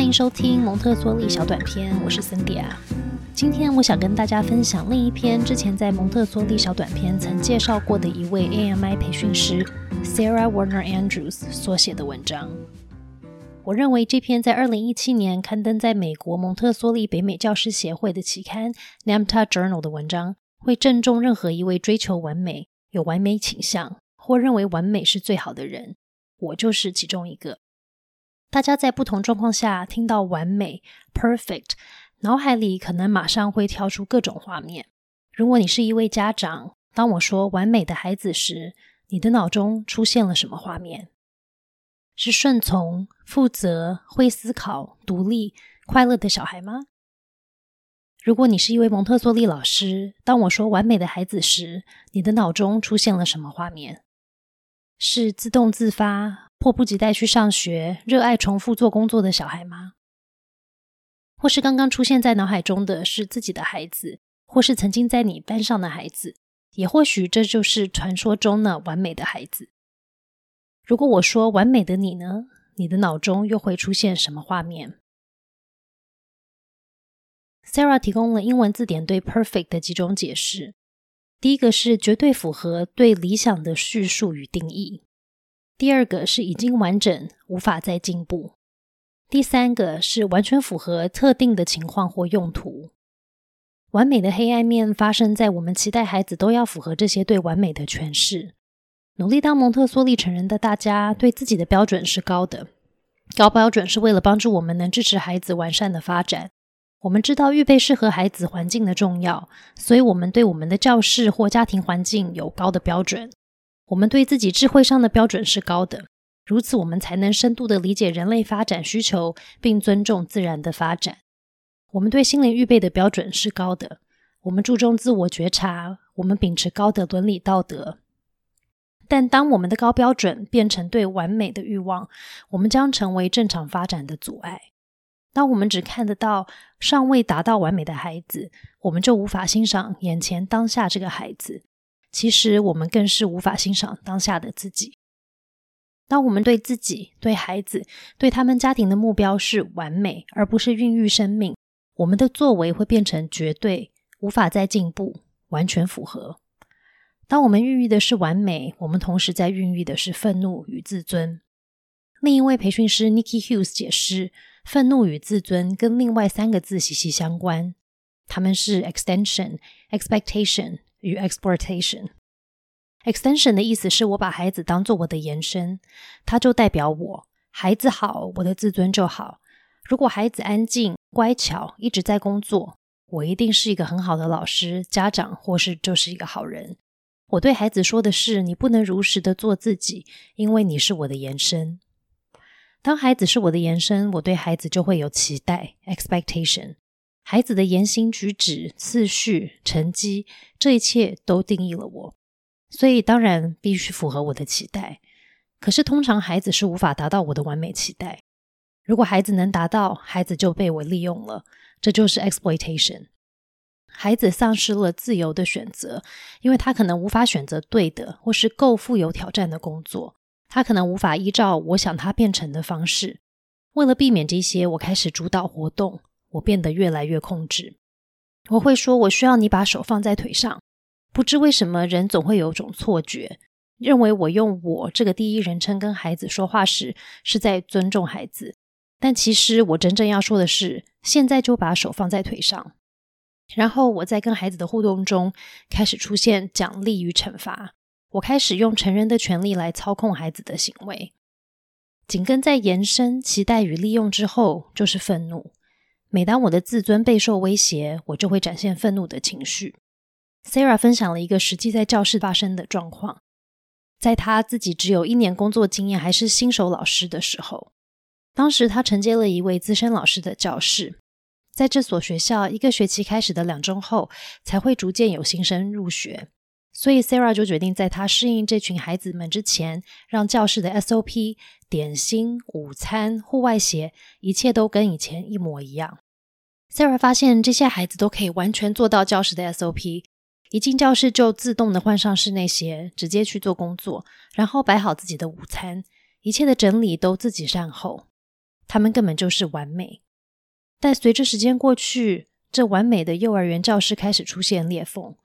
欢迎收听蒙特梭利小短片，我是森迪啊。今天我想跟大家分享另一篇之前在蒙特梭利小短片曾介绍过的一位 AMI 培训师 Sarah Warner Andrews 所写的文章。我认为这篇在二零一七年刊登在美国蒙特梭利北美教师协会的期刊 NAMTA Journal 的文章，会正中任何一位追求完美、有完美倾向或认为完美是最好的人。我就是其中一个。大家在不同状况下听到“完美 ”（perfect），脑海里可能马上会跳出各种画面。如果你是一位家长，当我说“完美的孩子”时，你的脑中出现了什么画面？是顺从、负责、会思考、独立、快乐的小孩吗？如果你是一位蒙特梭利老师，当我说“完美的孩子”时，你的脑中出现了什么画面？是自动自发、迫不及待去上学、热爱重复做工作的小孩吗？或是刚刚出现在脑海中的是自己的孩子，或是曾经在你班上的孩子，也或许这就是传说中的完美的孩子。如果我说完美的你呢？你的脑中又会出现什么画面？Sarah 提供了英文字典对 perfect 的几种解释。第一个是绝对符合对理想的叙述与定义，第二个是已经完整，无法再进步，第三个是完全符合特定的情况或用途。完美的黑暗面发生在我们期待孩子都要符合这些对完美的诠释。努力当蒙特梭利成人的大家，对自己的标准是高的，高标准是为了帮助我们能支持孩子完善的发展。我们知道预备适合孩子环境的重要，所以我们对我们的教室或家庭环境有高的标准。我们对自己智慧上的标准是高的，如此我们才能深度的理解人类发展需求，并尊重自然的发展。我们对心灵预备的标准是高的，我们注重自我觉察，我们秉持高的伦理道德。但当我们的高标准变成对完美的欲望，我们将成为正常发展的阻碍。当我们只看得到尚未达到完美的孩子，我们就无法欣赏眼前当下这个孩子。其实，我们更是无法欣赏当下的自己。当我们对自己、对孩子、对他们家庭的目标是完美，而不是孕育生命，我们的作为会变成绝对，无法再进步，完全符合。当我们孕育的是完美，我们同时在孕育的是愤怒与自尊。另一位培训师 Nikki Hughes 解释。愤怒与自尊跟另外三个字息息相关，他们是 extension、expectation 与 exploitation。extension 的意思是我把孩子当做我的延伸，它就代表我孩子好，我的自尊就好。如果孩子安静、乖巧，一直在工作，我一定是一个很好的老师、家长，或是就是一个好人。我对孩子说的是：你不能如实的做自己，因为你是我的延伸。当孩子是我的延伸，我对孩子就会有期待 （expectation）。孩子的言行举止、次序、成绩，这一切都定义了我，所以当然必须符合我的期待。可是通常孩子是无法达到我的完美期待。如果孩子能达到，孩子就被我利用了，这就是 exploitation。孩子丧失了自由的选择，因为他可能无法选择对的或是够富有挑战的工作。他可能无法依照我想他变成的方式。为了避免这些，我开始主导活动，我变得越来越控制。我会说：“我需要你把手放在腿上。”不知为什么，人总会有种错觉，认为我用我这个第一人称跟孩子说话时是在尊重孩子。但其实我真正要说的是：现在就把手放在腿上。然后我在跟孩子的互动中开始出现奖励与惩罚。我开始用成人的权利来操控孩子的行为，紧跟在延伸、期待与利用之后，就是愤怒。每当我的自尊备受威胁，我就会展现愤怒的情绪。Sarah 分享了一个实际在教室发生的状况，在他自己只有一年工作经验，还是新手老师的时候，当时他承接了一位资深老师的教室，在这所学校一个学期开始的两周后，才会逐渐有新生入学。所以，Sarah 就决定在他适应这群孩子们之前，让教室的 SOP、点心、午餐、户外鞋，一切都跟以前一模一样。Sarah 发现这些孩子都可以完全做到教室的 SOP，一进教室就自动的换上室内鞋，直接去做工作，然后摆好自己的午餐，一切的整理都自己善后。他们根本就是完美。但随着时间过去，这完美的幼儿园教室开始出现裂缝。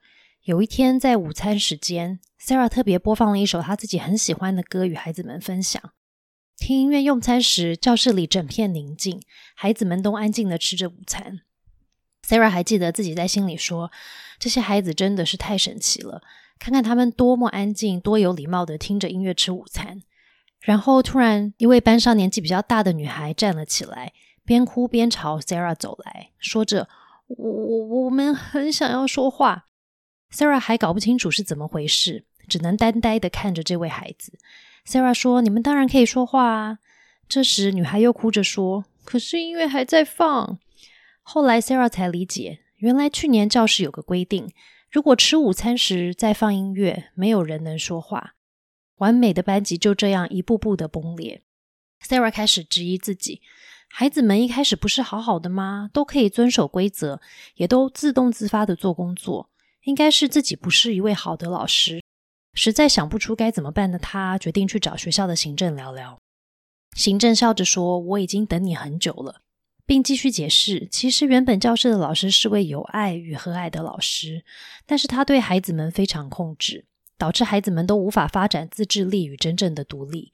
有一天，在午餐时间，Sarah 特别播放了一首她自己很喜欢的歌与孩子们分享。听音乐用餐时，教室里整片宁静，孩子们都安静的吃着午餐。Sarah 还记得自己在心里说：“这些孩子真的是太神奇了，看看他们多么安静、多有礼貌的听着音乐吃午餐。”然后突然，一位班上年纪比较大的女孩站了起来，边哭边朝 Sarah 走来，说着：“我我我们很想要说话。” Sarah 还搞不清楚是怎么回事，只能呆呆的看着这位孩子。Sarah 说：“你们当然可以说话啊。”这时，女孩又哭着说：“可是音乐还在放。”后来，Sarah 才理解，原来去年教室有个规定：如果吃午餐时再放音乐，没有人能说话。完美的班级就这样一步步的崩裂。Sarah 开始质疑自己：孩子们一开始不是好好的吗？都可以遵守规则，也都自动自发的做工作。应该是自己不是一位好的老师，实在想不出该怎么办的他，决定去找学校的行政聊聊。行政笑着说：“我已经等你很久了。”并继续解释：“其实原本教室的老师是位有爱与和蔼的老师，但是他对孩子们非常控制，导致孩子们都无法发展自制力与真正的独立。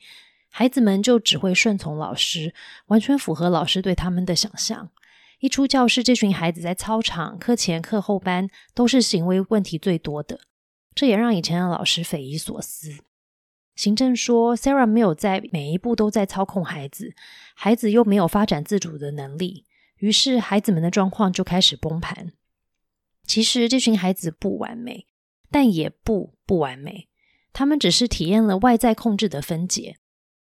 孩子们就只会顺从老师，完全符合老师对他们的想象。”一出教室，这群孩子在操场、课前、课后班都是行为问题最多的，这也让以前的老师匪夷所思。行政说，Sarah 没有在每一步都在操控孩子，孩子又没有发展自主的能力，于是孩子们的状况就开始崩盘。其实这群孩子不完美，但也不不完美，他们只是体验了外在控制的分解，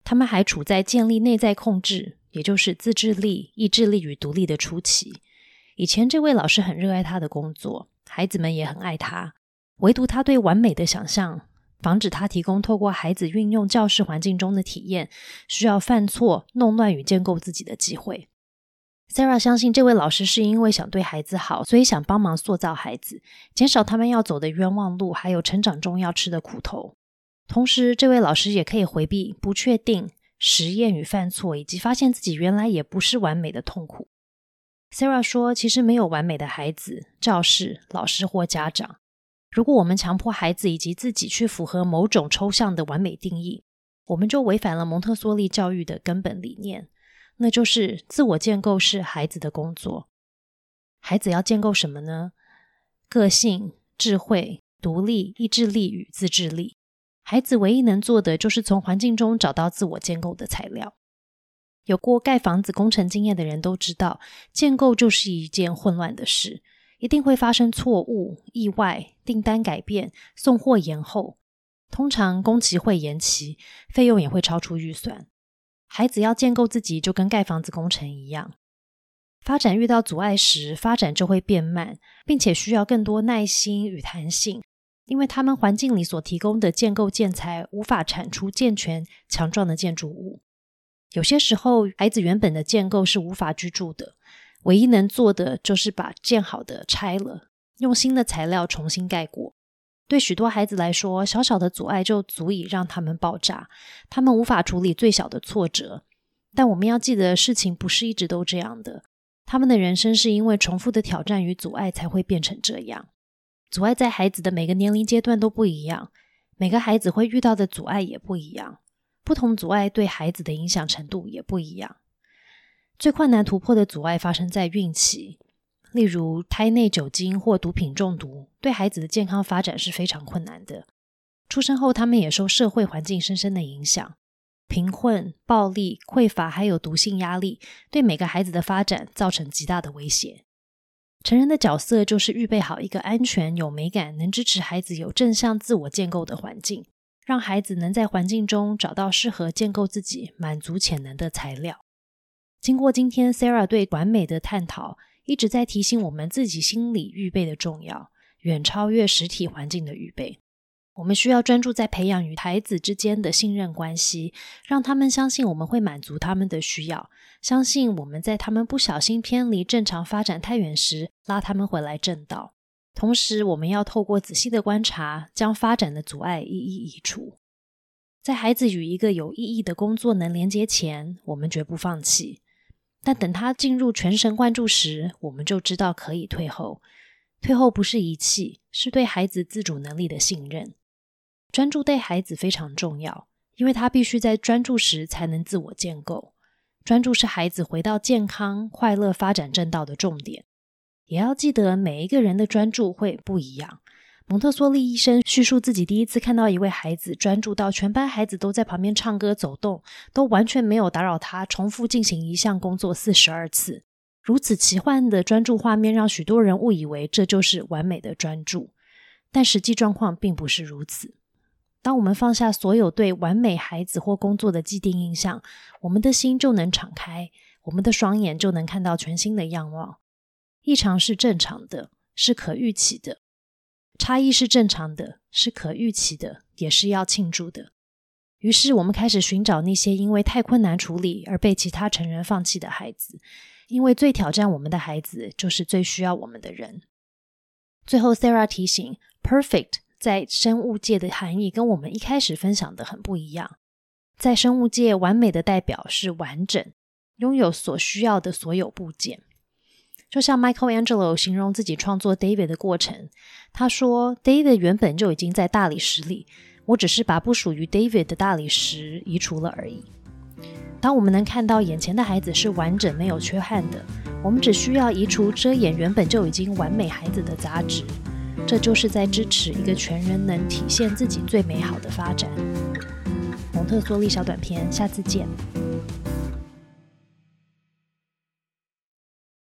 他们还处在建立内在控制。也就是自制力、意志力与独立的初期。以前这位老师很热爱他的工作，孩子们也很爱他。唯独他对完美的想象，防止他提供透过孩子运用教室环境中的体验，需要犯错、弄乱与建构自己的机会。Sarah 相信这位老师是因为想对孩子好，所以想帮忙塑造孩子，减少他们要走的冤枉路，还有成长中要吃的苦头。同时，这位老师也可以回避不确定。实验与犯错，以及发现自己原来也不是完美的痛苦。Sarah 说：“其实没有完美的孩子、教室、老师或家长。如果我们强迫孩子以及自己去符合某种抽象的完美定义，我们就违反了蒙特梭利教育的根本理念，那就是自我建构是孩子的工作。孩子要建构什么呢？个性、智慧、独立、意志力与自制力。”孩子唯一能做的就是从环境中找到自我建构的材料。有过盖房子工程经验的人都知道，建构就是一件混乱的事，一定会发生错误、意外、订单改变、送货延后。通常工期会延期，费用也会超出预算。孩子要建构自己，就跟盖房子工程一样。发展遇到阻碍时，发展就会变慢，并且需要更多耐心与弹性。因为他们环境里所提供的建构建材无法产出健全强壮的建筑物，有些时候孩子原本的建构是无法居住的，唯一能做的就是把建好的拆了，用新的材料重新盖过。对许多孩子来说，小小的阻碍就足以让他们爆炸，他们无法处理最小的挫折。但我们要记得，事情不是一直都这样的，他们的人生是因为重复的挑战与阻碍才会变成这样。阻碍在孩子的每个年龄阶段都不一样，每个孩子会遇到的阻碍也不一样，不同阻碍对孩子的影响程度也不一样。最困难突破的阻碍发生在孕期，例如胎内酒精或毒品中毒，对孩子的健康发展是非常困难的。出生后，他们也受社会环境深深的影响，贫困、暴力、匮乏还有毒性压力，对每个孩子的发展造成极大的威胁。成人的角色就是预备好一个安全、有美感、能支持孩子有正向自我建构的环境，让孩子能在环境中找到适合建构自己、满足潜能的材料。经过今天 Sarah 对完美的探讨，一直在提醒我们自己心理预备的重要，远超越实体环境的预备。我们需要专注在培养与孩子之间的信任关系，让他们相信我们会满足他们的需要，相信我们在他们不小心偏离正常发展太远时，拉他们回来正道。同时，我们要透过仔细的观察，将发展的阻碍一一移除。在孩子与一个有意义的工作能连接前，我们绝不放弃。但等他进入全神贯注时，我们就知道可以退后。退后不是遗弃，是对孩子自主能力的信任。专注对孩子非常重要，因为他必须在专注时才能自我建构。专注是孩子回到健康、快乐发展正道的重点。也要记得，每一个人的专注会不一样。蒙特梭利医生叙述自己第一次看到一位孩子专注到全班孩子都在旁边唱歌、走动，都完全没有打扰他，重复进行一项工作四十二次。如此奇幻的专注画面，让许多人误以为这就是完美的专注，但实际状况并不是如此。当我们放下所有对完美孩子或工作的既定印象，我们的心就能敞开，我们的双眼就能看到全新的样貌。异常是正常的，是可预期的。差异是正常的，是可预期的，也是要庆祝的。于是，我们开始寻找那些因为太困难处理而被其他成人放弃的孩子，因为最挑战我们的孩子就是最需要我们的人。最后，Sarah 提醒：“perfect” 在生物界的含义跟我们一开始分享的很不一样。在生物界，完美的代表是完整，拥有所需要的所有部件。就像 Michelangelo 形容自己创作 David 的过程，他说：“David 原本就已经在大理石里，我只是把不属于 David 的大理石移除了而已。”当我们能看到眼前的孩子是完整没有缺憾的，我们只需要移除遮掩原本就已经完美孩子的杂质，这就是在支持一个全人能体现自己最美好的发展。蒙特梭利小短片，下次见。